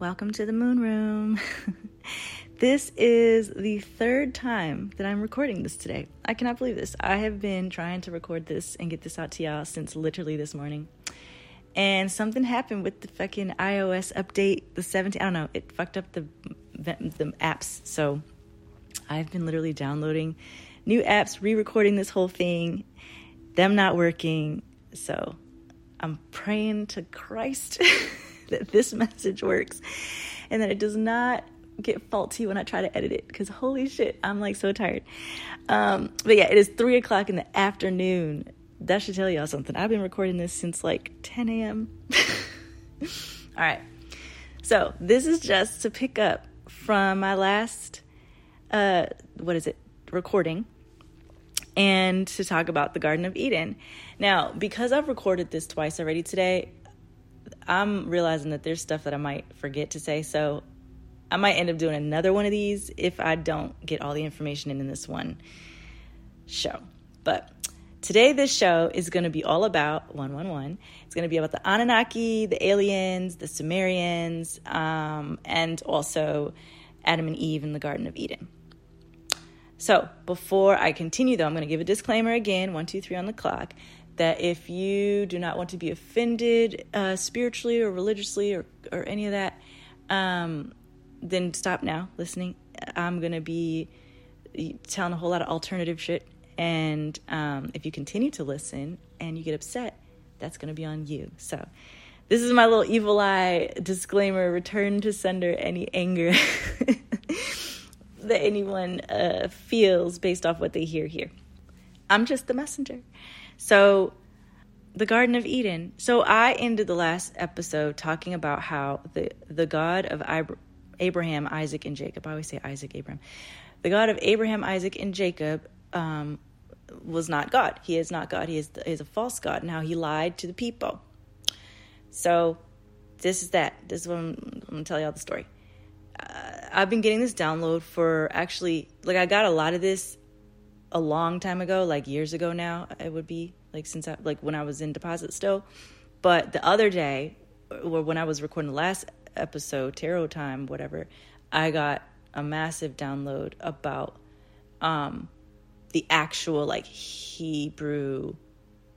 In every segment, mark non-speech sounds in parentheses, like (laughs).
welcome to the moon room. (laughs) this is the third time that I'm recording this today. I cannot believe this. I have been trying to record this and get this out to y'all since literally this morning. And something happened with the fucking iOS update, the 17. I don't know. It fucked up the the apps. So I've been literally downloading new apps, re-recording this whole thing, them not working. So I'm praying to Christ (laughs) that this (laughs) message works and that it does not get faulty when I try to edit it because holy shit, I'm like so tired. Um, but yeah, it is three o'clock in the afternoon. That should tell y'all something. I've been recording this since like 10 a.m. (laughs) All right. So this is just to pick up from my last, uh, what is it, recording and to talk about the Garden of Eden. Now, because I've recorded this twice already today, I'm realizing that there's stuff that I might forget to say. So I might end up doing another one of these if I don't get all the information in, in this one show. But today, this show is going to be all about 111. It's going to be about the Anunnaki, the aliens, the Sumerians, um, and also Adam and Eve in the Garden of Eden. So, before I continue, though, I'm going to give a disclaimer again one, two, three on the clock that if you do not want to be offended uh, spiritually or religiously or, or any of that, um, then stop now listening. I'm going to be telling a whole lot of alternative shit. And um, if you continue to listen and you get upset, that's going to be on you. So, this is my little evil eye disclaimer return to sender any anger (laughs) that anyone uh, feels based off what they hear here. I'm just the messenger. So, the Garden of Eden. So, I ended the last episode talking about how the, the God of Abraham, Isaac, and Jacob, I always say Isaac, Abraham, the God of Abraham, Isaac, and Jacob um, was not God. He is not God. He is, is a false God, and how he lied to the people. So, this is that. This is what I'm, I'm going to tell y'all the story. I've been getting this download for actually like I got a lot of this a long time ago, like years ago now. It would be like since I like when I was in deposit still. But the other day, or when I was recording the last episode, tarot time, whatever, I got a massive download about um the actual like Hebrew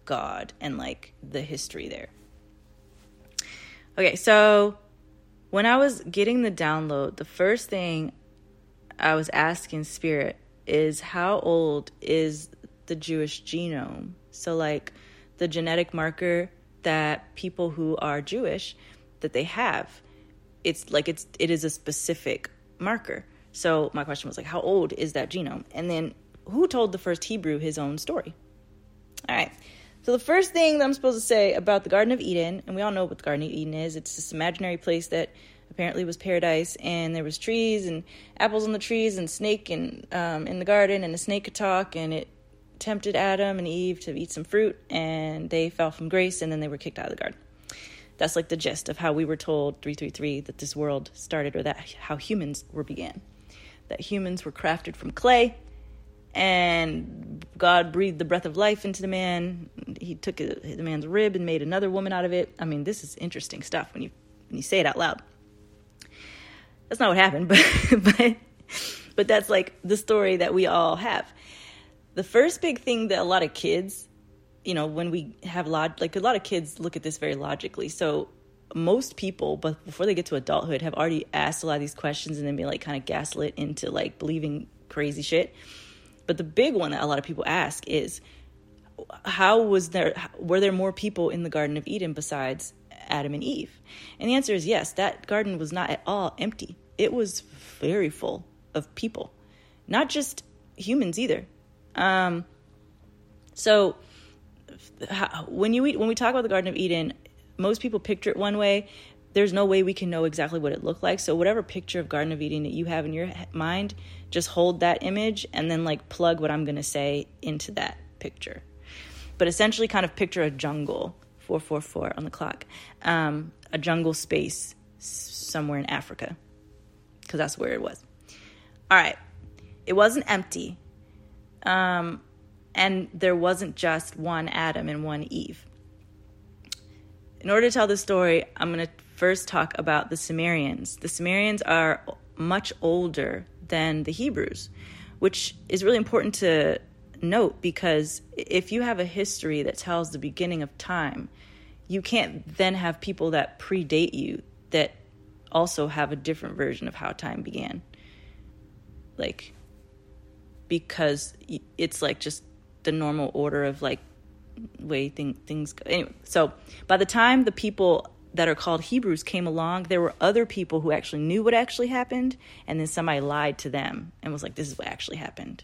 God and like the history there. Okay, so when I was getting the download, the first thing I was asking Spirit is how old is the Jewish genome? So, like the genetic marker that people who are Jewish that they have, it's like it's it is a specific marker. So my question was like, how old is that genome? And then who told the first Hebrew his own story? All right. So the first thing that I'm supposed to say about the Garden of Eden, and we all know what the Garden of Eden is, it's this imaginary place that apparently was paradise, and there was trees and apples on the trees and snake and um, in the garden, and the snake could talk, and it tempted Adam and Eve to eat some fruit, and they fell from grace, and then they were kicked out of the garden. That's like the gist of how we were told 333 that this world started, or that how humans were began. That humans were crafted from clay, and God breathed the breath of life into the man. He took uh, the man's rib and made another woman out of it. I mean, this is interesting stuff when you when you say it out loud. That's not what happened, (laughs) but but but that's like the story that we all have. The first big thing that a lot of kids, you know, when we have log like a lot of kids look at this very logically. So most people, but before they get to adulthood, have already asked a lot of these questions and then be like kind of gaslit into like believing crazy shit. But the big one that a lot of people ask is how was there were there more people in the garden of Eden besides Adam and Eve? And the answer is yes, that garden was not at all empty. It was very full of people, not just humans either. Um, so when you eat, when we talk about the Garden of Eden, most people picture it one way. There's no way we can know exactly what it looked like. So whatever picture of Garden of Eden that you have in your mind, just hold that image and then like plug what I'm going to say into that picture. But essentially, kind of picture a jungle 444 on the clock, um, a jungle space somewhere in Africa, because that's where it was. All right, it wasn't empty, um, and there wasn't just one Adam and one Eve. In order to tell the story, I'm going to first talk about the Sumerians. The Sumerians are much older than the Hebrews, which is really important to note because if you have a history that tells the beginning of time, you can't then have people that predate you that also have a different version of how time began. Like, because it's like just the normal order of like way thing, things go. Anyway, so by the time the people that are called Hebrews came along, there were other people who actually knew what actually happened, and then somebody lied to them and was like, this is what actually happened.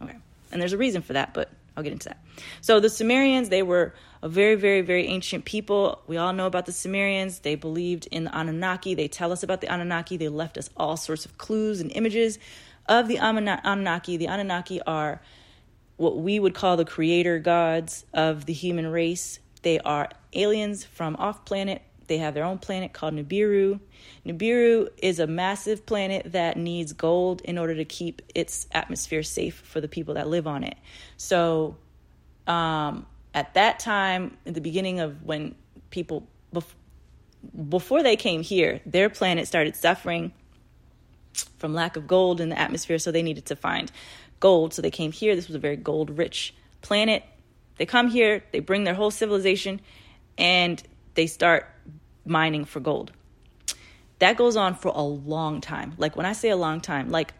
Okay. And there's a reason for that, but I'll get into that. So the Sumerians, they were a very, very, very ancient people. We all know about the Sumerians. They believed in the Anunnaki. They tell us about the Anunnaki. They left us all sorts of clues and images of the Anunnaki. The Anunnaki are what we would call the creator gods of the human race. They are aliens from off planet. They have their own planet called Nibiru. Nibiru is a massive planet that needs gold in order to keep its atmosphere safe for the people that live on it. So, um, at that time, in the beginning of when people, bef- before they came here, their planet started suffering from lack of gold in the atmosphere, so they needed to find gold. So they came here. This was a very gold rich planet. They come here, they bring their whole civilization, and they start mining for gold. That goes on for a long time. Like when I say a long time, like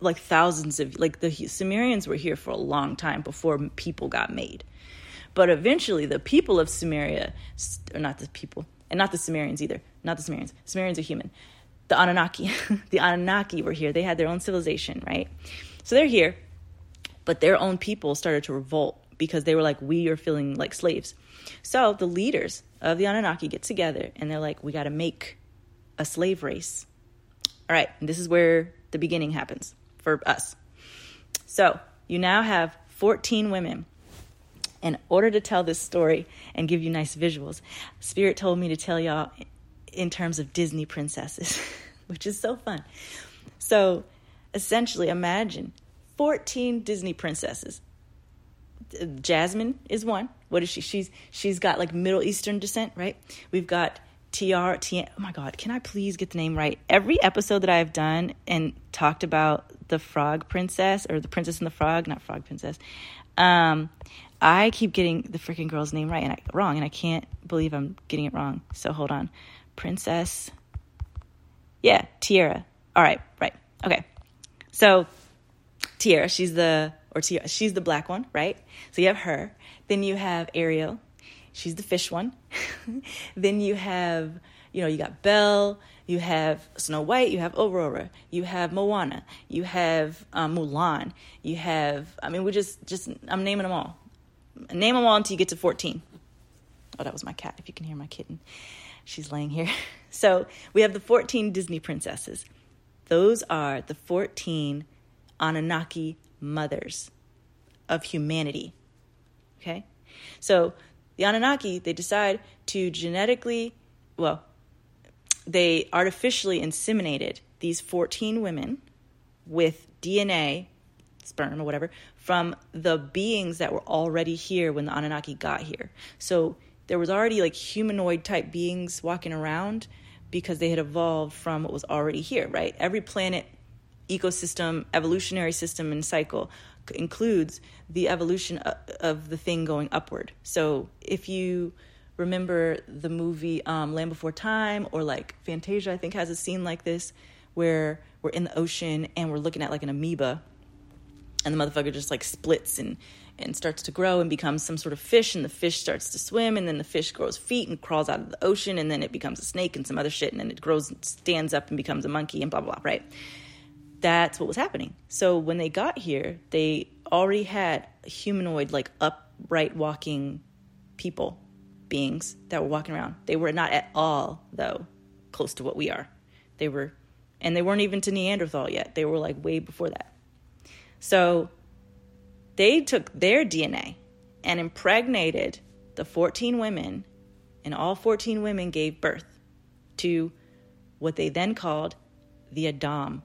like thousands of like the Sumerians were here for a long time before people got made. But eventually the people of Sumeria or not the people and not the Sumerians either, not the Sumerians. Sumerians are human. The Anunnaki, (laughs) the Anunnaki were here. They had their own civilization, right? So they're here, but their own people started to revolt because they were like, we are feeling like slaves. So the leaders of the Anunnaki get together and they're like, we got to make a slave race. All right, this is where the beginning happens for us. So you now have 14 women. In order to tell this story and give you nice visuals, Spirit told me to tell y'all in terms of Disney princesses, (laughs) which is so fun. So essentially, imagine 14 Disney princesses Jasmine is one. What is she? She's she's got like Middle Eastern descent, right? We've got TR T. Oh my God, can I please get the name right? Every episode that I've done and talked about the Frog Princess or the Princess and the Frog, not Frog Princess. Um, I keep getting the freaking girl's name right and I, wrong, and I can't believe I'm getting it wrong. So hold on, Princess. Yeah, Tiara. All right, right, okay. So Tiara, she's the or Tiara, she's the black one, right? So you have her. Then you have Ariel. She's the fish one. (laughs) then you have, you know, you got Belle. You have Snow White. You have Aurora. You have Moana. You have um, Mulan. You have, I mean, we just, just, I'm naming them all. Name them all until you get to 14. Oh, that was my cat, if you can hear my kitten. She's laying here. (laughs) So we have the 14 Disney princesses. Those are the 14 Anunnaki mothers of humanity. Okay? So the Anunnaki, they decide to genetically, well, they artificially inseminated these 14 women with DNA, sperm or whatever, from the beings that were already here when the Anunnaki got here. So there was already like humanoid type beings walking around because they had evolved from what was already here, right? Every planet ecosystem, evolutionary system, and cycle includes the evolution of the thing going upward. So if you remember the movie um, Land Before Time or like Fantasia, I think has a scene like this where we're in the ocean and we're looking at like an amoeba and the motherfucker just like splits and and starts to grow and becomes some sort of fish and the fish starts to swim and then the fish grows feet and crawls out of the ocean and then it becomes a snake and some other shit and then it grows and stands up and becomes a monkey and blah blah, blah right that's what was happening. So when they got here, they already had humanoid, like upright walking people, beings that were walking around. They were not at all, though, close to what we are. They were, and they weren't even to Neanderthal yet. They were like way before that. So they took their DNA and impregnated the 14 women, and all 14 women gave birth to what they then called the Adam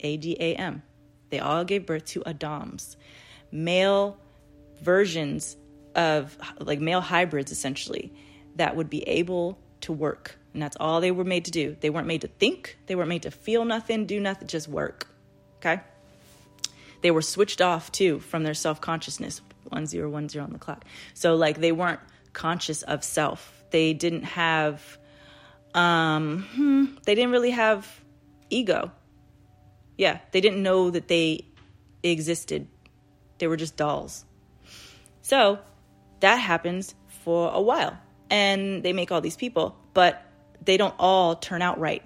a D A M. They all gave birth to Adams, male versions of like male hybrids essentially that would be able to work. And that's all they were made to do. They weren't made to think, they weren't made to feel nothing, do nothing, just work. Okay? They were switched off too from their self consciousness, 1010 on the clock. So, like, they weren't conscious of self. They didn't have, um, hmm, they didn't really have ego. Yeah, they didn't know that they existed. They were just dolls. So, that happens for a while. And they make all these people, but they don't all turn out right.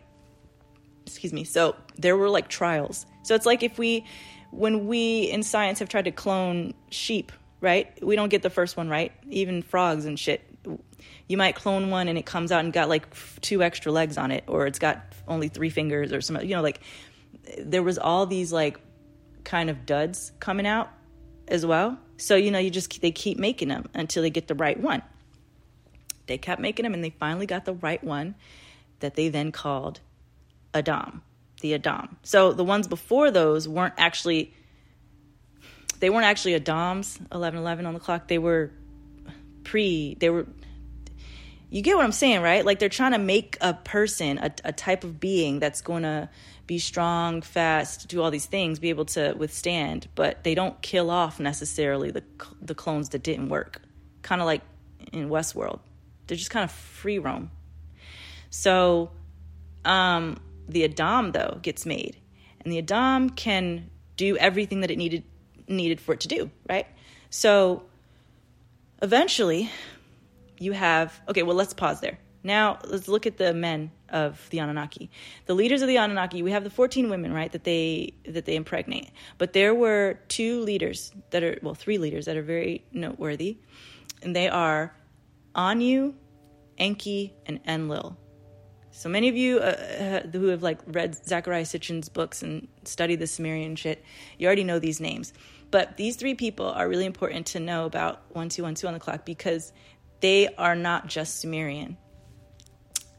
Excuse me. So there were like trials. So it's like if we, when we in science have tried to clone sheep, right? We don't get the first one right. Even frogs and shit. You might clone one and it comes out and got like two extra legs on it, or it's got only three fingers or something. You know, like there was all these like kind of duds coming out as well. So you know, you just they keep making them until they get the right one. They kept making them and they finally got the right one that they then called Adam, the Adam. So the ones before those weren't actually they weren't actually Adams 1111 on the clock. They were pre they were you get what I'm saying, right? Like they're trying to make a person, a, a type of being that's going to be strong, fast, do all these things, be able to withstand, but they don't kill off necessarily the the clones that didn't work. Kind of like in Westworld they're just kind of free roam. So um, the Adam though gets made, and the Adam can do everything that it needed needed for it to do, right? So eventually, you have okay. Well, let's pause there. Now let's look at the men of the Anunnaki. The leaders of the Anunnaki, we have the 14 women, right, that they that they impregnate. But there were two leaders that are well, three leaders that are very noteworthy. And they are Anu, Enki, and Enlil. So many of you uh, who have like read Zecharia Sitchin's books and studied the Sumerian shit, you already know these names. But these three people are really important to know about 1212 on the clock because they are not just Sumerian.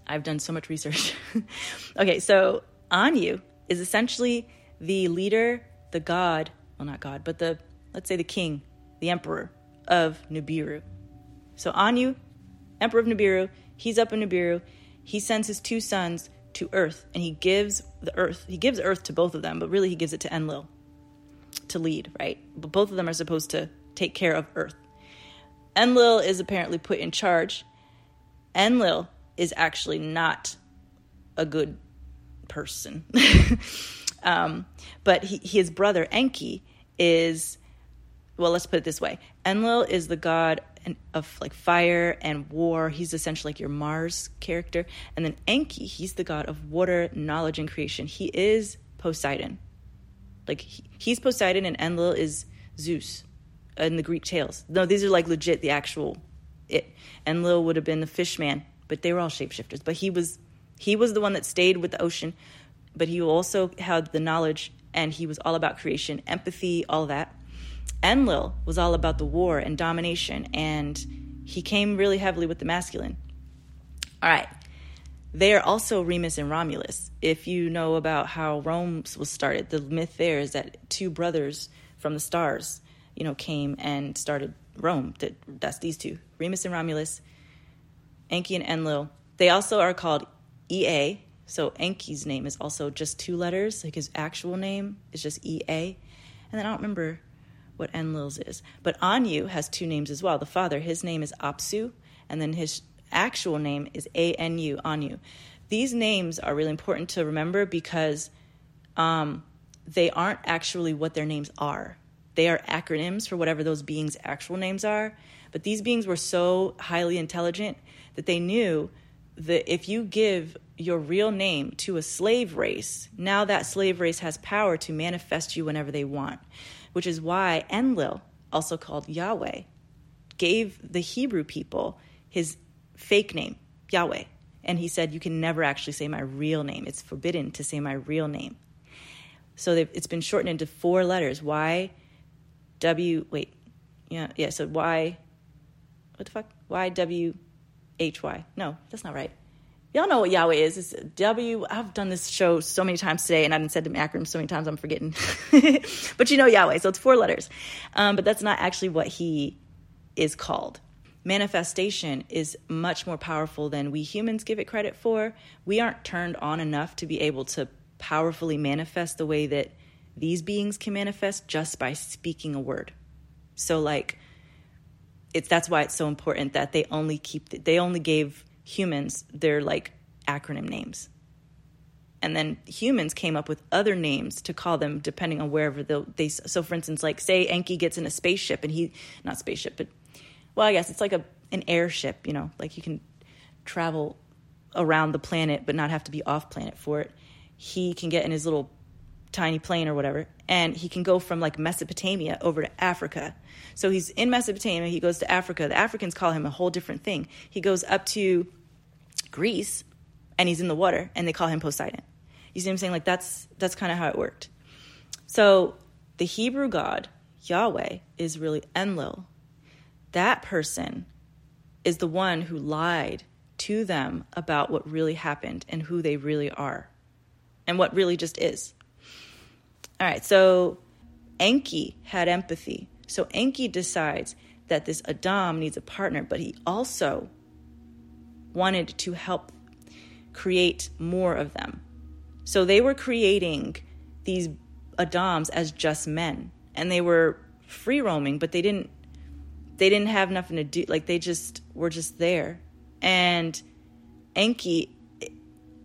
I've done so much research. (laughs) okay, so Anu is essentially the leader, the god, well, not god, but the, let's say the king, the emperor of Nibiru. So Anu emperor of Nibiru. He's up in Nibiru. He sends his two sons to Earth, and he gives the Earth. He gives Earth to both of them, but really he gives it to Enlil to lead, right? But both of them are supposed to take care of Earth. Enlil is apparently put in charge. Enlil is actually not a good person. (laughs) um, but he, his brother Enki is, well, let's put it this way Enlil is the god of like fire and war. He's essentially like your Mars character. And then Enki, he's the god of water, knowledge, and creation. He is Poseidon. Like he, he's Poseidon, and Enlil is Zeus in the Greek tales. No, these are like legit the actual it. Enlil would have been the fish man, but they were all shapeshifters. But he was he was the one that stayed with the ocean, but he also had the knowledge and he was all about creation, empathy, all that. Enlil was all about the war and domination, and he came really heavily with the masculine. All right. They are also Remus and Romulus. If you know about how Rome was started, the myth there is that two brothers from the stars, you know, came and started Rome. That's these two, Remus and Romulus, Enki and Enlil. They also are called Ea. So Enki's name is also just two letters. Like his actual name is just Ea. And then I don't remember what Enlil's is. But Anu has two names as well. The father, his name is Apsu, and then his actual name is A N U, Anu. These names are really important to remember because um, they aren't actually what their names are. They are acronyms for whatever those beings' actual names are. But these beings were so highly intelligent that they knew that if you give your real name to a slave race, now that slave race has power to manifest you whenever they want which is why Enlil, also called Yahweh, gave the Hebrew people his fake name, Yahweh. And he said, You can never actually say my real name. It's forbidden to say my real name. So it's been shortened into four letters Y, W, wait, yeah, yeah, so Y, what the fuck? Y, W, H, Y. No, that's not right y'all know what Yahweh is. It's W. I've done this show so many times today, and I've said the acronym so many times I'm forgetting. (laughs) but you know Yahweh, so it's four letters. Um, but that's not actually what he is called. manifestation is much more powerful than we humans give it credit for. We aren't turned on enough to be able to powerfully manifest the way that these beings can manifest just by speaking a word. So like it's that's why it's so important that they only keep they only gave humans they're like acronym names. And then humans came up with other names to call them depending on wherever they so for instance like say Enki gets in a spaceship and he not spaceship but well, I guess it's like a an airship, you know, like you can travel around the planet but not have to be off planet for it. He can get in his little tiny plane or whatever, and he can go from like Mesopotamia over to Africa. So he's in Mesopotamia, he goes to Africa. The Africans call him a whole different thing. He goes up to Greece and he's in the water and they call him Poseidon. You see what I'm saying? Like that's that's kind of how it worked. So the Hebrew God, Yahweh, is really Enlil, that person is the one who lied to them about what really happened and who they really are and what really just is. All right, so Enki had empathy. So Enki decides that this Adam needs a partner, but he also wanted to help create more of them. So they were creating these Adams as just men, and they were free roaming, but they didn't they didn't have nothing to do. Like they just were just there. And Enki,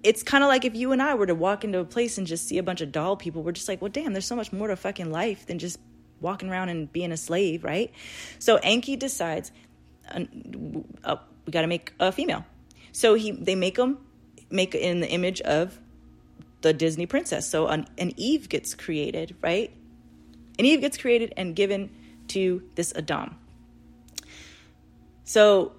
it's kind of like if you and I were to walk into a place and just see a bunch of doll people, we're just like, well, damn, there's so much more to fucking life than just walking around and being a slave, right? So Enki decides, uh, uh, we got to make a female. So he they make them make in the image of the Disney princess. So an, an Eve gets created, right? An Eve gets created and given to this Adam. So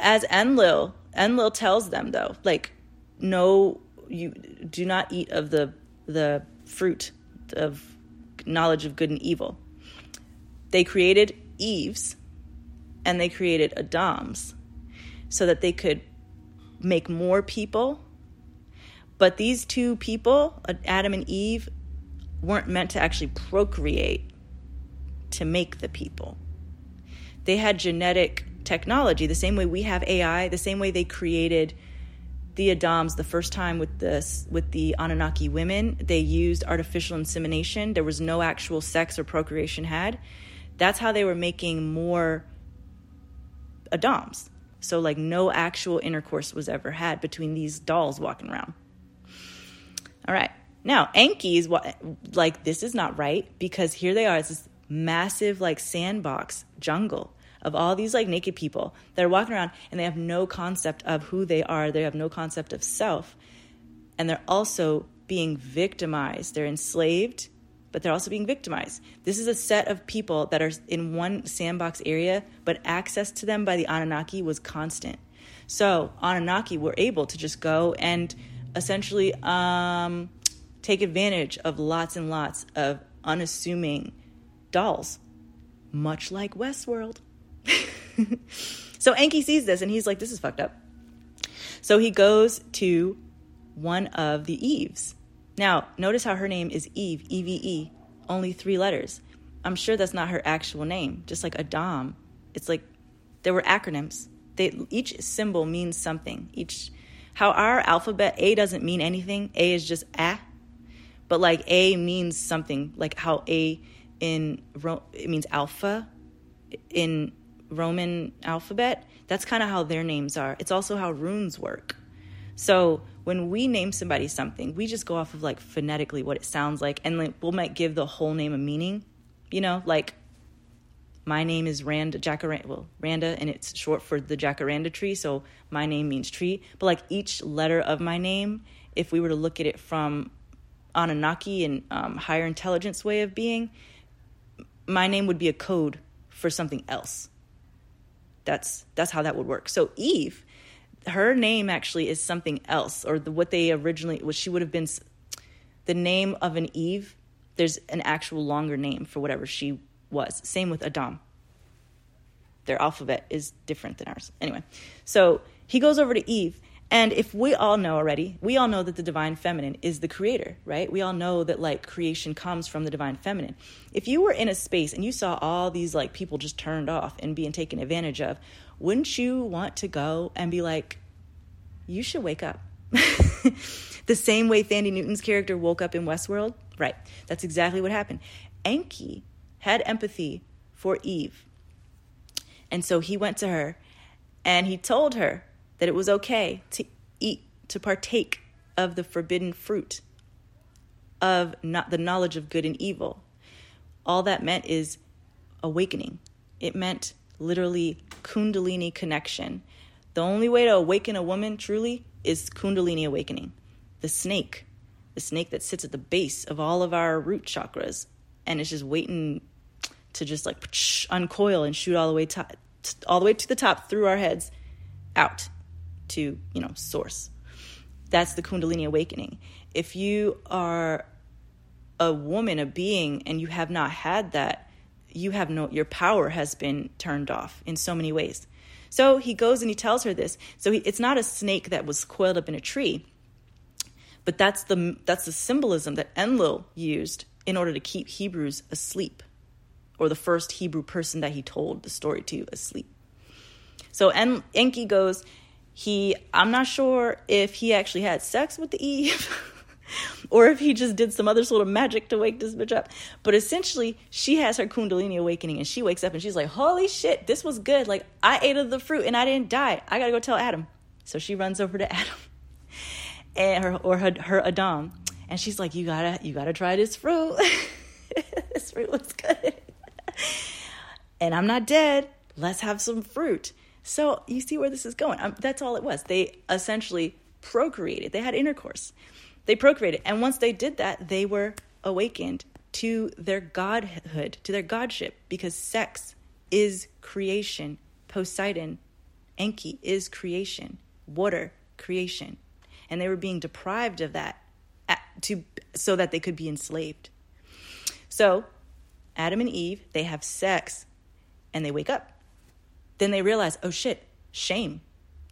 as Enlil, Enlil tells them though, like, no, you do not eat of the the fruit of knowledge of good and evil. They created Eves and they created Adams so that they could make more people. But these two people, Adam and Eve, weren't meant to actually procreate to make the people they had genetic technology the same way we have AI, the same way they created the Adams the first time with this with the Anunnaki women. They used artificial insemination. There was no actual sex or procreation had. That's how they were making more Adams. So like no actual intercourse was ever had between these dolls walking around. All right. Now, Enki's like this is not right because here they are. It's this massive like sandbox jungle of all these like naked people that are walking around and they have no concept of who they are. They have no concept of self. And they're also being victimized. They're enslaved, but they're also being victimized. This is a set of people that are in one sandbox area, but access to them by the Anunnaki was constant. So Anunnaki were able to just go and essentially um, take advantage of lots and lots of unassuming dolls, much like Westworld. (laughs) so Enki sees this and he's like, this is fucked up. So he goes to one of the Eves. Now, notice how her name is Eve, E V E, only three letters. I'm sure that's not her actual name, just like Adam. It's like there were acronyms. They, each symbol means something. Each how our alphabet A doesn't mean anything. A is just a, but like A means something. Like how A in it means alpha in Roman alphabet, that's kind of how their names are. It's also how runes work. So when we name somebody something, we just go off of like phonetically what it sounds like, and like, we might give the whole name a meaning. You know, like my name is Randa Jacaranda, well, Randa, and it's short for the Jacaranda tree. So my name means tree. But like each letter of my name, if we were to look at it from Anunnaki and um, higher intelligence way of being, my name would be a code for something else. That's that's how that would work. So Eve, her name actually is something else, or the, what they originally what she would have been. The name of an Eve, there's an actual longer name for whatever she was. Same with Adam. Their alphabet is different than ours. Anyway, so he goes over to Eve, And if we all know already, we all know that the divine feminine is the creator, right? We all know that like creation comes from the divine feminine. If you were in a space and you saw all these like people just turned off and being taken advantage of, wouldn't you want to go and be like, you should wake up? (laughs) the same way Thandie Newton's character woke up in Westworld? Right. That's exactly what happened. Enki had empathy for Eve. And so he went to her and he told her that it was okay to eat, to partake of the forbidden fruit of not the knowledge of good and evil. All that meant is awakening. It meant literally kundalini connection. The only way to awaken a woman truly is kundalini awakening. The snake, the snake that sits at the base of all of our root chakras and it's just waiting to just like uncoil and shoot all the way to, all the way to the top through our heads out to, you know, source. That's the Kundalini awakening. If you are a woman, a being, and you have not had that, you have no, your power has been turned off in so many ways. So he goes and he tells her this. So he, it's not a snake that was coiled up in a tree, but that's the that's the symbolism that Enlil used in order to keep Hebrews asleep, or the first Hebrew person that he told the story to asleep. So en- Enki goes, he I'm not sure if he actually had sex with the Eve. (laughs) or if he just did some other sort of magic to wake this bitch up. But essentially, she has her Kundalini awakening and she wakes up and she's like, Holy shit, this was good. Like, I ate of the fruit and I didn't die. I gotta go tell Adam. So she runs over to (laughs) Adam and her or her, her Adam and she's like, "You gotta, you gotta try this fruit. (laughs) this fruit looks good." and I'm not dead. Let's have some fruit. So you see where this is going. Um, that's all it was. They essentially procreated. They had intercourse. They procreated, and once they did that, they were awakened to their godhood, to their godship, because sex is creation. Poseidon, Enki is creation. Water, creation. And they were being deprived of that to so that they could be enslaved. So, Adam and Eve, they have sex and they wake up. Then they realize, "Oh shit, shame."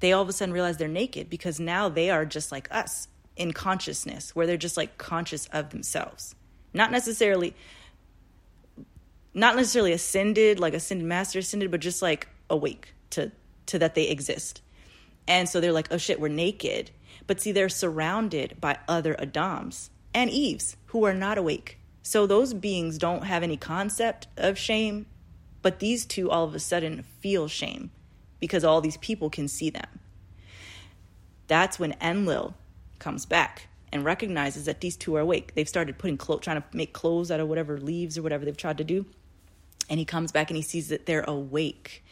They all of a sudden realize they're naked because now they are just like us in consciousness, where they're just like conscious of themselves. Not necessarily not necessarily ascended, like ascended master ascended, but just like awake to to that they exist. And so they're like, "Oh shit, we're naked." But see, they're surrounded by other Adams and Eves who are not awake. So those beings don't have any concept of shame, but these two all of a sudden feel shame because all these people can see them. That's when Enlil comes back and recognizes that these two are awake. They've started putting clo- trying to make clothes out of whatever leaves or whatever they've tried to do. And he comes back and he sees that they're awake.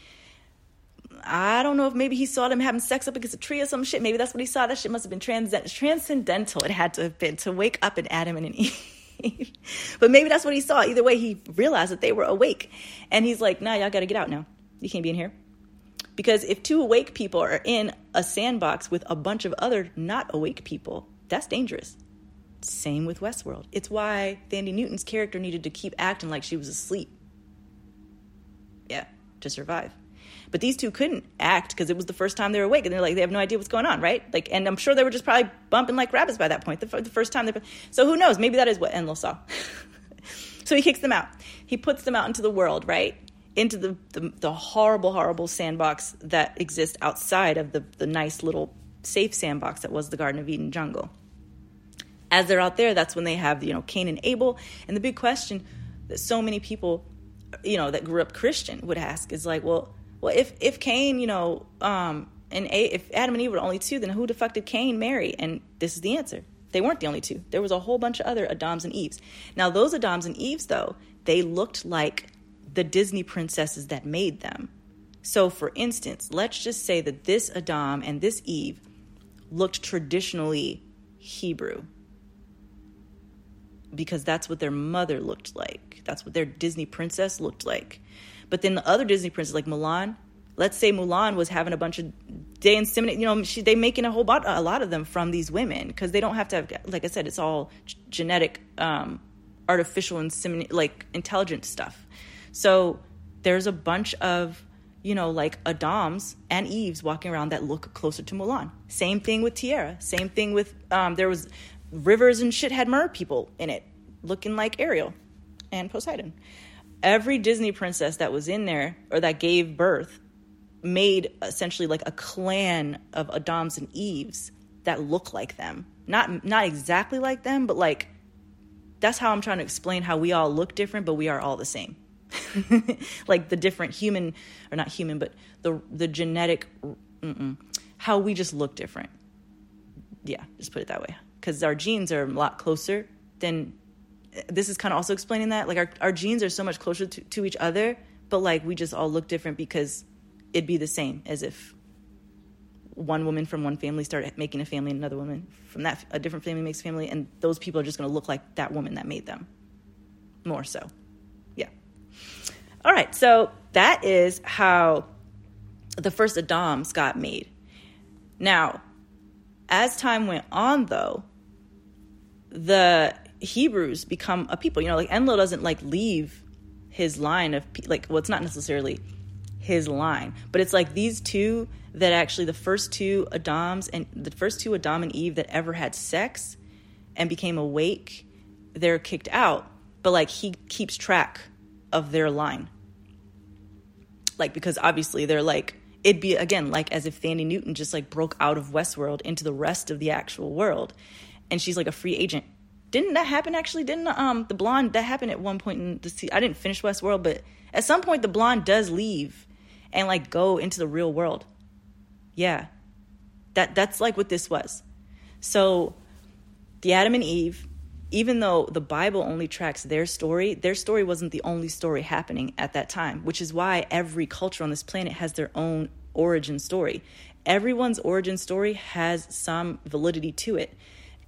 I don't know if maybe he saw them having sex up against a tree or some shit. Maybe that's what he saw. That shit must have been trans- transcendental. It had to have been to wake up an Adam and an Eve. (laughs) (laughs) but maybe that's what he saw. Either way, he realized that they were awake. And he's like, nah, y'all got to get out now. You can't be in here. Because if two awake people are in a sandbox with a bunch of other not awake people, that's dangerous. Same with Westworld. It's why Thandie Newton's character needed to keep acting like she was asleep. Yeah, to survive. But these two couldn't act because it was the first time they were awake, and they're like they have no idea what's going on, right? Like, and I'm sure they were just probably bumping like rabbits by that point. The, the first time they, so who knows? Maybe that is what Enlil saw. (laughs) so he kicks them out. He puts them out into the world, right? Into the, the, the horrible, horrible sandbox that exists outside of the the nice little safe sandbox that was the Garden of Eden jungle. As they're out there, that's when they have you know Cain and Abel, and the big question that so many people, you know, that grew up Christian would ask is like, well well, if if Cain, you know, um, and A, if Adam and Eve were the only two, then who the fuck did Cain marry? And this is the answer: they weren't the only two. There was a whole bunch of other Adams and Eves. Now, those Adams and Eves, though, they looked like the Disney princesses that made them. So, for instance, let's just say that this Adam and this Eve looked traditionally Hebrew because that's what their mother looked like. That's what their Disney princess looked like. But then the other Disney princesses, like Mulan, let's say Mulan was having a bunch of they inseminate, you know, she, they making a whole lot, a lot of them from these women because they don't have to have, like I said, it's all genetic, um, artificial inseminate, like intelligent stuff. So there's a bunch of you know, like Adams and Eves walking around that look closer to Mulan. Same thing with Tiara. Same thing with um, there was rivers and shit had mer people in it, looking like Ariel and Poseidon. Every Disney princess that was in there or that gave birth made essentially like a clan of Adams and Eves that look like them. Not not exactly like them, but like that's how I'm trying to explain how we all look different, but we are all the same. (laughs) like the different human or not human, but the the genetic how we just look different. Yeah, just put it that way. Because our genes are a lot closer than this is kind of also explaining that like our, our genes are so much closer to, to each other but like we just all look different because it'd be the same as if one woman from one family started making a family and another woman from that a different family makes family and those people are just going to look like that woman that made them. More so. Yeah. All right so that is how the first adams got made. Now as time went on though the hebrews become a people you know like enlil doesn't like leave his line of like well it's not necessarily his line. But it's like these two that actually the first two Adams and the first two Adam and Eve that ever had sex and became awake, they're kicked out. But like he keeps track of their line. Like because obviously they're like it'd be again like as if Thandie Newton just like broke out of Westworld into the rest of the actual world. And she's like a free agent. Didn't that happen actually? Didn't um the blonde that happened at one point in the se- I didn't finish Westworld, but at some point the blonde does leave and like go into the real world. Yeah. That that's like what this was. So the Adam and Eve, even though the Bible only tracks their story, their story wasn't the only story happening at that time, which is why every culture on this planet has their own origin story. Everyone's origin story has some validity to it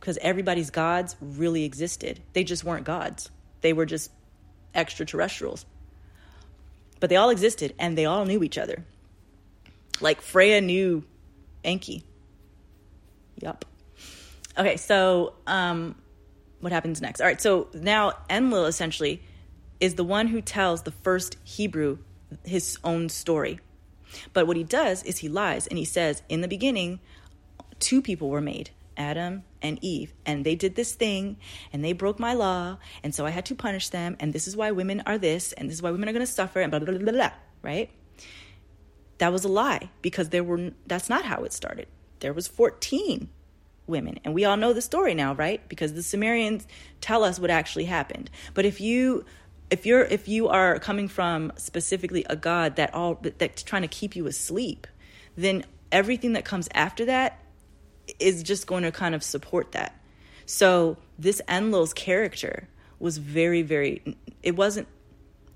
because everybody's gods really existed. They just weren't gods. They were just extraterrestrials. But they all existed and they all knew each other. Like Freya knew Enki. Yup. Okay, so um, what happens next? All right, so now Enlil essentially is the one who tells the first Hebrew his own story. But what he does is he lies and he says, In the beginning, two people were made Adam and Eve, and they did this thing and they broke my law, and so I had to punish them, and this is why women are this, and this is why women are going to suffer, and blah, blah, blah, blah, blah, right? That was a lie because there were, that's not how it started. There was 14 women, and we all know the story now, right? Because the Sumerians tell us what actually happened. But if you if you're if you are coming from specifically a god that all that's trying to keep you asleep, then everything that comes after that is just going to kind of support that. So this Enlil's character was very, very. It wasn't.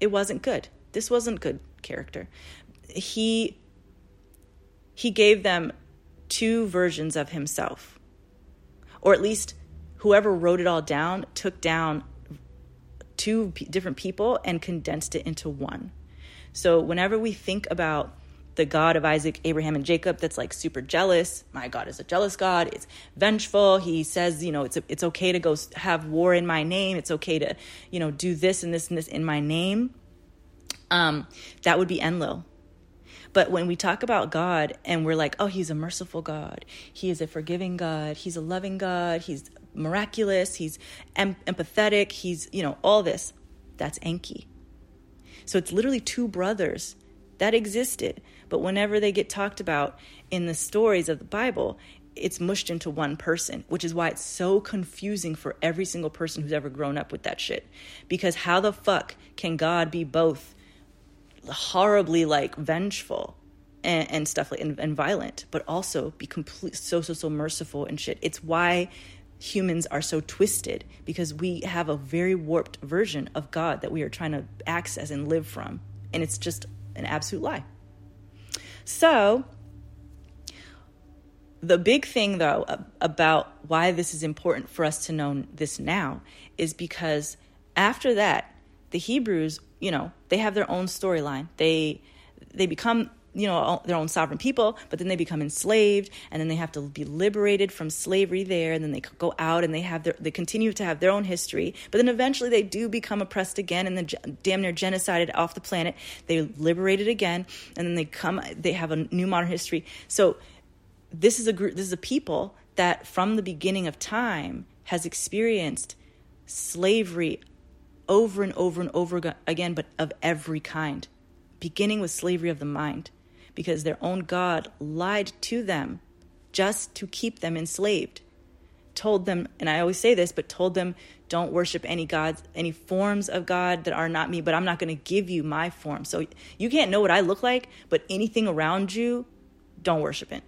It wasn't good. This wasn't good character. He. He gave them two versions of himself, or at least whoever wrote it all down took down two p- different people and condensed it into one. So whenever we think about the God of Isaac, Abraham, and Jacob that's like super jealous. My God is a jealous God. It's vengeful. He says, you know, it's it's okay to go have war in my name. It's okay to, you know, do this and this and this in my name. Um, that would be Enlil. But when we talk about God and we're like, oh, he's a merciful God, he is a forgiving God, he's a loving God, he's miraculous, he's em- empathetic, he's, you know, all this, that's Enki. So it's literally two brothers that existed. But whenever they get talked about in the stories of the Bible, it's mushed into one person, which is why it's so confusing for every single person who's ever grown up with that shit. Because how the fuck can God be both horribly like vengeful and, and stuff like and, and violent, but also be complete so so so merciful and shit? It's why humans are so twisted because we have a very warped version of God that we are trying to access and live from, and it's just an absolute lie. So, the big thing though about why this is important for us to know this now is because after that, the Hebrews, you know, they have their own storyline. They they become you know their own sovereign people but then they become enslaved and then they have to be liberated from slavery there and then they go out and they have their they continue to have their own history but then eventually they do become oppressed again and then damn near genocided off the planet. They liberated again and then they come they have a new modern history. So this is a group this is a people that from the beginning of time has experienced slavery over and over and over again but of every kind beginning with slavery of the mind because their own God lied to them just to keep them enslaved. Told them, and I always say this, but told them, don't worship any gods, any forms of God that are not me, but I'm not going to give you my form. So you can't know what I look like, but anything around you, don't worship it.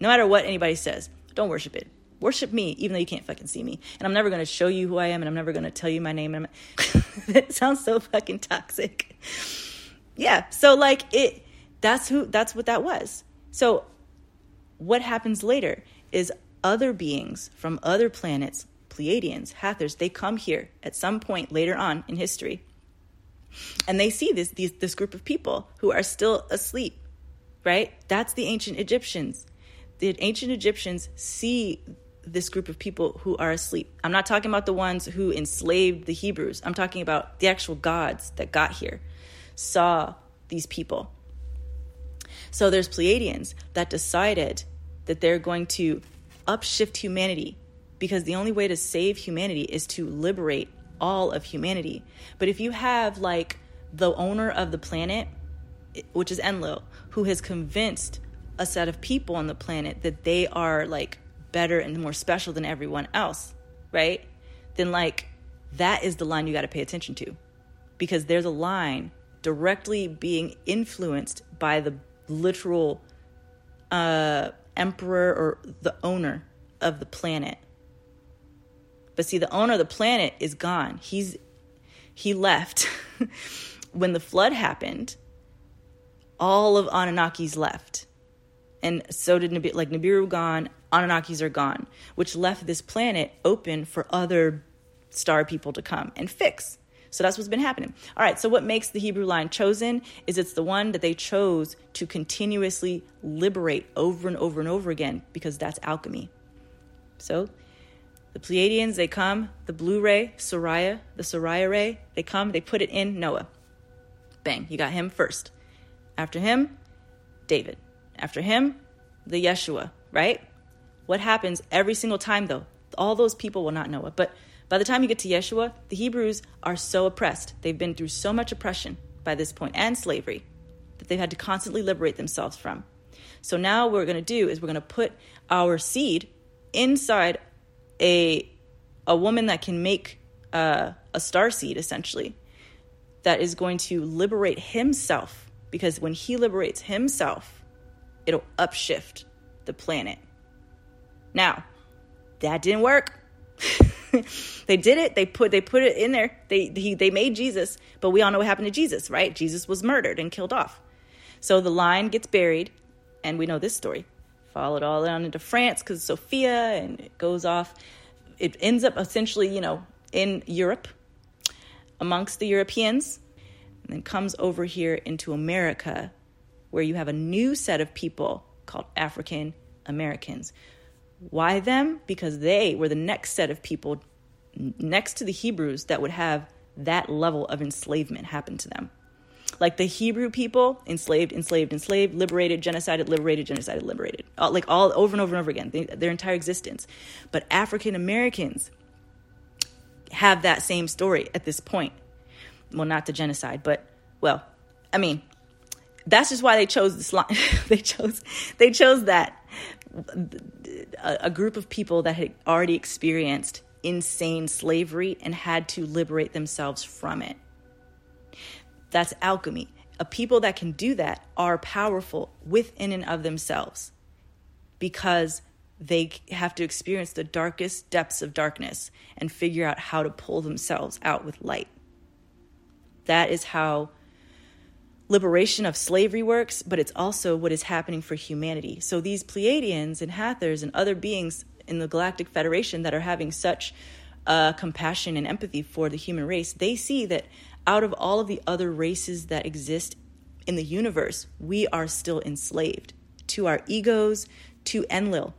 No matter what anybody says, don't worship it. Worship me, even though you can't fucking see me. And I'm never going to show you who I am, and I'm never going to tell you my name. And it (laughs) sounds so fucking toxic. Yeah. So, like, it that's who that's what that was. So what happens later is other beings from other planets, Pleiadians, Hathors, they come here at some point later on in history. And they see this these, this group of people who are still asleep, right? That's the ancient Egyptians. The ancient Egyptians see this group of people who are asleep. I'm not talking about the ones who enslaved the Hebrews. I'm talking about the actual gods that got here, saw these people so there's Pleiadians that decided that they're going to upshift humanity because the only way to save humanity is to liberate all of humanity. But if you have like the owner of the planet, which is Enlil, who has convinced a set of people on the planet that they are like better and more special than everyone else, right? Then like that is the line you got to pay attention to because there's a line directly being influenced by the literal uh, emperor or the owner of the planet. But see, the owner of the planet is gone. He's he left (laughs) when the flood happened. All of Anunnakis left, and so did Nibiru. Like Nibiru gone, Anunnakis are gone, which left this planet open for other star people to come and fix. So that's what's been happening. All right, so what makes the Hebrew line chosen is it's the one that they chose to continuously liberate over and over and over again because that's alchemy. So the Pleiadians, they come, the blue ray, Sariah, the Sariah ray, they come, they put it in Noah. Bang, you got him first. After him, David. After him, the Yeshua, right? What happens every single time though? All those people will not know it, but by the time you get to Yeshua, the Hebrews are so oppressed. They've been through so much oppression by this point and slavery that they've had to constantly liberate themselves from. So now what we're going to do is we're going to put our seed inside a a woman that can make uh, a star seed essentially that is going to liberate himself because when he liberates himself it'll upshift the planet now that didn't work (laughs) they did it. They put they put it in there. They he, they made Jesus, but we all know what happened to Jesus, right? Jesus was murdered and killed off. So the line gets buried, and we know this story. Followed all down into France because Sophia, and it goes off. It ends up essentially, you know, in Europe, amongst the Europeans, and then comes over here into America, where you have a new set of people called African Americans why them? Because they were the next set of people next to the Hebrews that would have that level of enslavement happen to them. Like the Hebrew people, enslaved, enslaved, enslaved, liberated, genocided, liberated, genocided, liberated. All, like all over and over and over again, they, their entire existence. But African Americans have that same story at this point. Well, not the genocide, but well, I mean, that's just why they chose this line. (laughs) they chose they chose that a, a group of people that had already experienced insane slavery and had to liberate themselves from it. That's alchemy. A people that can do that are powerful within and of themselves because they have to experience the darkest depths of darkness and figure out how to pull themselves out with light. That is how liberation of slavery works, but it's also what is happening for humanity. So these Pleiadians and Hathors and other beings in the Galactic Federation that are having such uh, compassion and empathy for the human race, they see that out of all of the other races that exist in the universe, we are still enslaved to our egos, to Enlil.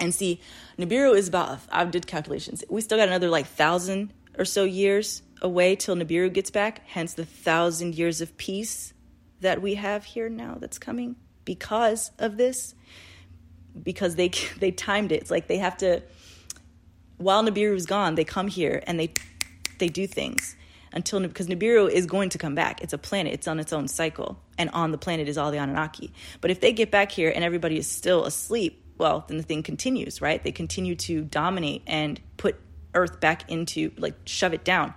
And see, Nibiru is about, I did calculations. We still got another like thousand or so years away till Nibiru gets back, hence the thousand years of peace that we have here now that's coming because of this. Because they (laughs) they timed it. It's like they have to while Nibiru is gone, they come here and they they do things until because Nibiru is going to come back. It's a planet. It's on its own cycle, and on the planet is all the Anunnaki. But if they get back here and everybody is still asleep, well, then the thing continues, right? They continue to dominate and put Earth back into like shove it down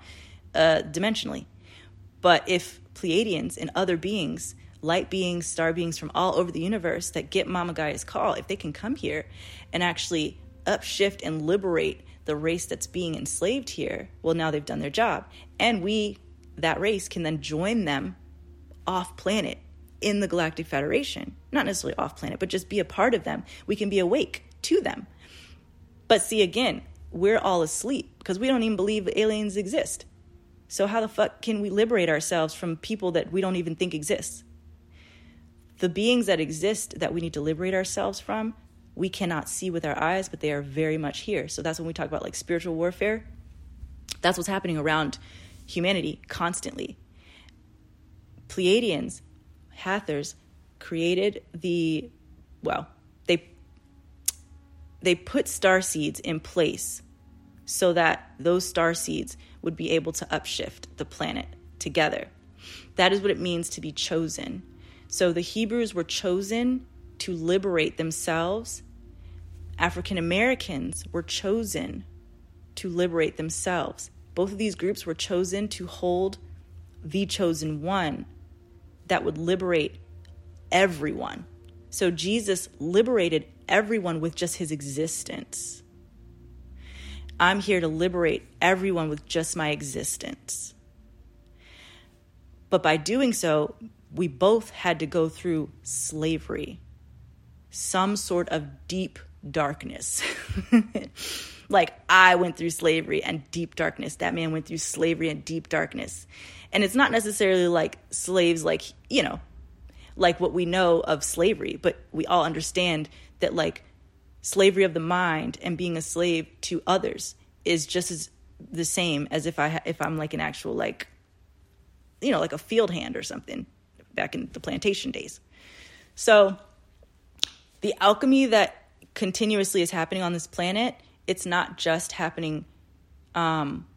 uh, dimensionally. But if Pleiadians and other beings, light beings, star beings from all over the universe that get Mama Gaia's call, if they can come here and actually upshift and liberate the race that's being enslaved here, well, now they've done their job. And we, that race, can then join them off planet in the Galactic Federation. Not necessarily off planet, but just be a part of them. We can be awake to them. But see, again, we're all asleep because we don't even believe aliens exist. So, how the fuck can we liberate ourselves from people that we don't even think exist? The beings that exist that we need to liberate ourselves from we cannot see with our eyes, but they are very much here. So that's when we talk about like spiritual warfare. That's what's happening around humanity constantly. Pleiadians, Hathors, created the well, they they put star seeds in place so that those star seeds would be able to upshift the planet together. That is what it means to be chosen. So the Hebrews were chosen to liberate themselves. African Americans were chosen to liberate themselves. Both of these groups were chosen to hold the chosen one that would liberate everyone. So Jesus liberated everyone with just his existence. I'm here to liberate everyone with just my existence. But by doing so, we both had to go through slavery some sort of deep darkness. (laughs) like I went through slavery and deep darkness. That man went through slavery and deep darkness. And it's not necessarily like slaves, like, you know, like what we know of slavery, but we all understand that, like, slavery of the mind and being a slave to others is just as the same as if I if I'm like an actual like you know like a field hand or something back in the plantation days. So the alchemy that continuously is happening on this planet, it's not just happening um,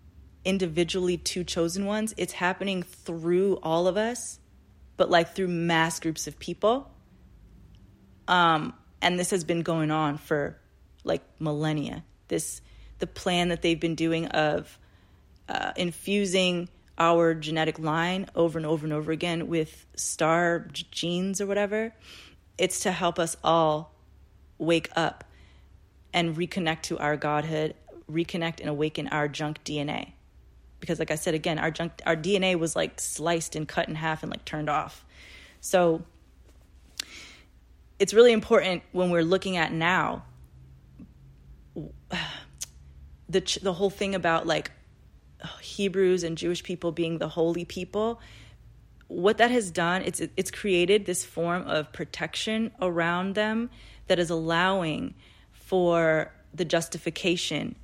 individually to chosen ones, it's happening through all of us, but like through mass groups of people. Um, and this has been going on for like millennia. This, the plan that they've been doing of uh, infusing our genetic line over and over and over again with star genes or whatever it's to help us all wake up and reconnect to our godhood, reconnect and awaken our junk DNA. Because like I said again, our junk our DNA was like sliced and cut in half and like turned off. So it's really important when we're looking at now the the whole thing about like Hebrews and Jewish people being the holy people what that has done it's it's created this form of protection around them that is allowing for the justification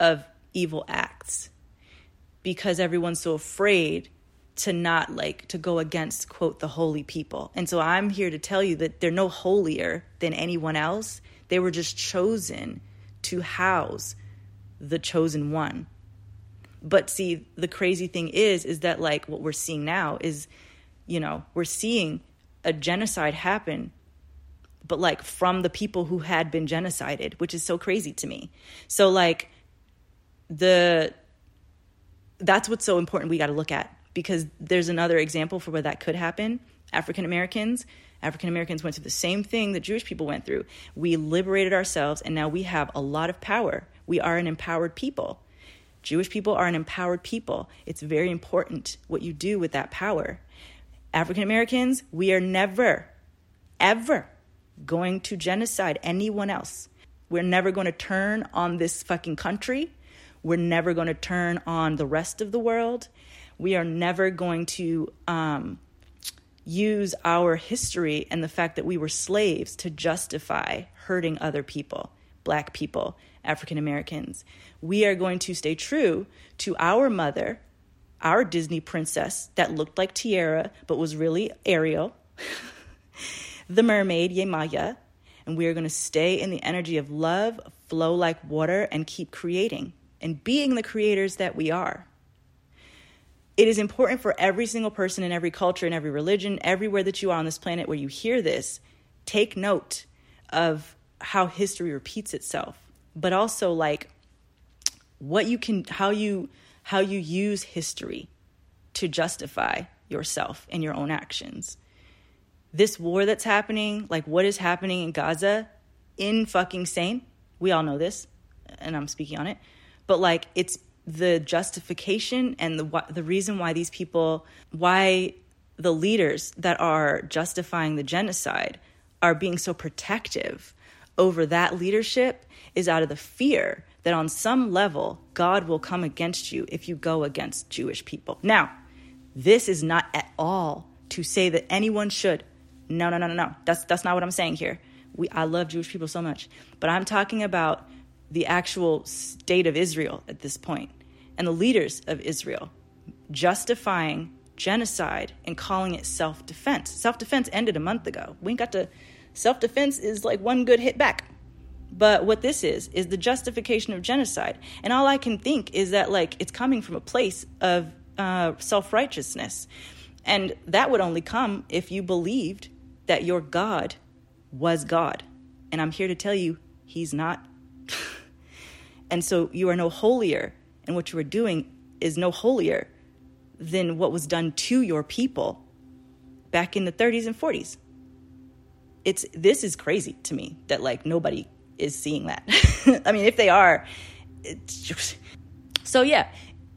of evil acts. Because everyone's so afraid to not like to go against quote the holy people. And so i'm here to tell you that they're no holier than anyone else. They were just chosen to house the chosen one. But see, the crazy thing is, is that like what we're seeing now is, you know, we're seeing a genocide happen, but like from the people who had been genocided, which is so crazy to me. So like the that's what's so important we got to look at because there's another example for where that could happen. African Americans, African Americans went through the same thing that Jewish people went through. We liberated ourselves and now we have a lot of power. We are an empowered people. Jewish people are an empowered people. It's very important what you do with that power. African Americans, we are never, ever going to genocide anyone else. We're never going to turn on this fucking country. We're never going to turn on the rest of the world. We are never going to um, use our history and the fact that we were slaves to justify hurting other people, black people, African Americans. We are going to stay true to our mother, our Disney princess that looked like Tiana but was really Ariel, (laughs) the mermaid Yemaya, and we are going to stay in the energy of love, flow like water, and keep creating and being the creators that we are. It is important for every single person in every culture, in every religion, everywhere that you are on this planet where you hear this, take note of how history repeats itself, but also like what you can, how you, how you use history to justify yourself and your own actions. This war that's happening, like what is happening in Gaza, in fucking sane. We all know this, and I'm speaking on it. But like it's the justification and the the reason why these people why the leaders that are justifying the genocide are being so protective over that leadership is out of the fear that on some level God will come against you if you go against Jewish people. Now, this is not at all to say that anyone should. No, no, no, no, no. That's that's not what I'm saying here. We I love Jewish people so much, but I'm talking about the actual state of Israel at this point and the leaders of Israel justifying genocide and calling it self defense. Self defense ended a month ago. We ain't got to, self defense is like one good hit back. But what this is, is the justification of genocide. And all I can think is that, like, it's coming from a place of uh, self righteousness. And that would only come if you believed that your God was God. And I'm here to tell you, he's not. (laughs) and so you are no holier and what you are doing is no holier than what was done to your people back in the 30s and 40s. It's this is crazy to me that like nobody is seeing that. (laughs) I mean, if they are, just... so yeah,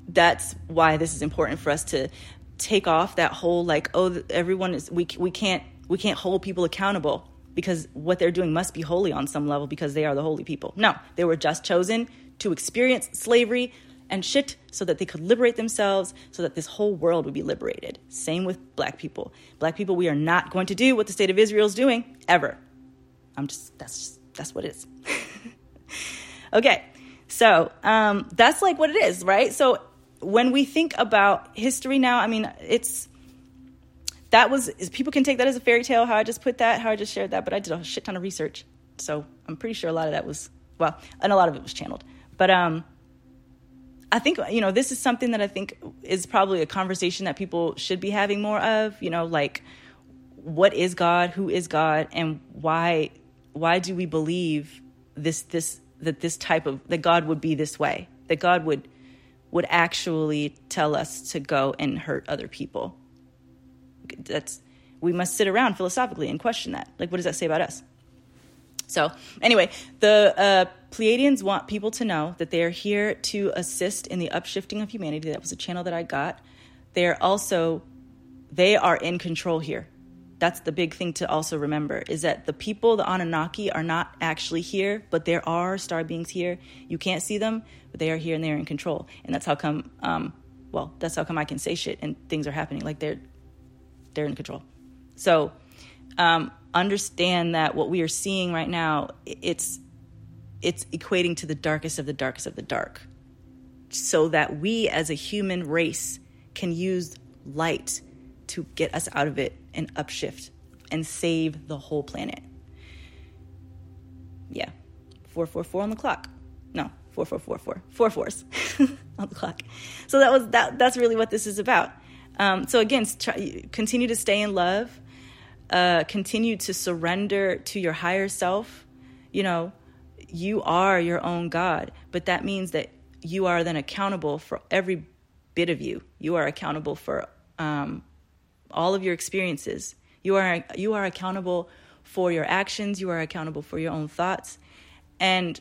that's why this is important for us to take off that whole like oh everyone is we we can't we can't hold people accountable because what they're doing must be holy on some level because they are the holy people. No, they were just chosen to experience slavery and shit so that they could liberate themselves, so that this whole world would be liberated. Same with black people. Black people, we are not going to do what the state of Israel is doing ever. I'm just, that's just, that's what it is. (laughs) okay, so um, that's like what it is, right? So when we think about history now, I mean, it's, that was, people can take that as a fairy tale, how I just put that, how I just shared that, but I did a shit ton of research. So I'm pretty sure a lot of that was, well, and a lot of it was channeled. But um, I think you know this is something that I think is probably a conversation that people should be having more of. You know, like what is God, who is God, and why why do we believe this this that this type of that God would be this way, that God would would actually tell us to go and hurt other people. That's we must sit around philosophically and question that. Like, what does that say about us? So, anyway, the uh, Pleiadians want people to know that they are here to assist in the upshifting of humanity. That was a channel that I got. They are also, they are in control here. That's the big thing to also remember is that the people, the Anunnaki, are not actually here, but there are star beings here. You can't see them, but they are here and they are in control. And that's how come, um, well, that's how come I can say shit and things are happening. Like they're, they're in control. So, um, understand that what we are seeing right now, it's it's equating to the darkest of the darkest of the dark. So that we as a human race can use light to get us out of it and upshift and save the whole planet. Yeah. 444 on the clock. No, 4444. Four fours (laughs) on the clock. So that was that that's really what this is about. Um, so again, try, continue to stay in love uh, continue to surrender to your higher self, you know, you are your own God. But that means that you are then accountable for every bit of you. You are accountable for um, all of your experiences. You are you are accountable for your actions. You are accountable for your own thoughts, and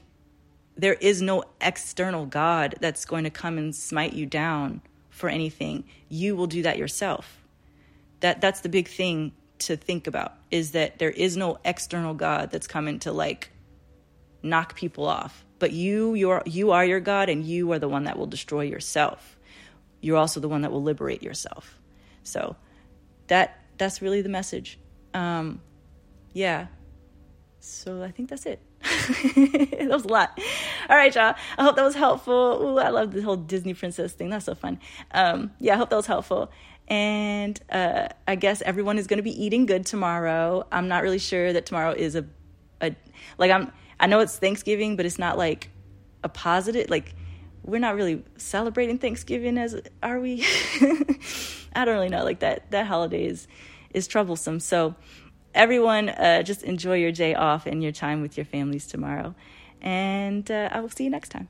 there is no external God that's going to come and smite you down for anything. You will do that yourself. That that's the big thing to think about is that there is no external god that's coming to like knock people off but you you're you are your god and you are the one that will destroy yourself you're also the one that will liberate yourself so that that's really the message. Um, yeah. So I think that's it. (laughs) that was a lot. All right, y'all. I hope that was helpful. Ooh, I love the whole Disney princess thing. That's so fun. Um, yeah, I hope that was helpful. And uh, I guess everyone is going to be eating good tomorrow. I'm not really sure that tomorrow is a, a like I'm. I know it's Thanksgiving, but it's not like a positive. Like we're not really celebrating Thanksgiving as are we? (laughs) I don't really know. Like that that holiday is is troublesome. So everyone, uh, just enjoy your day off and your time with your families tomorrow. And uh, I will see you next time.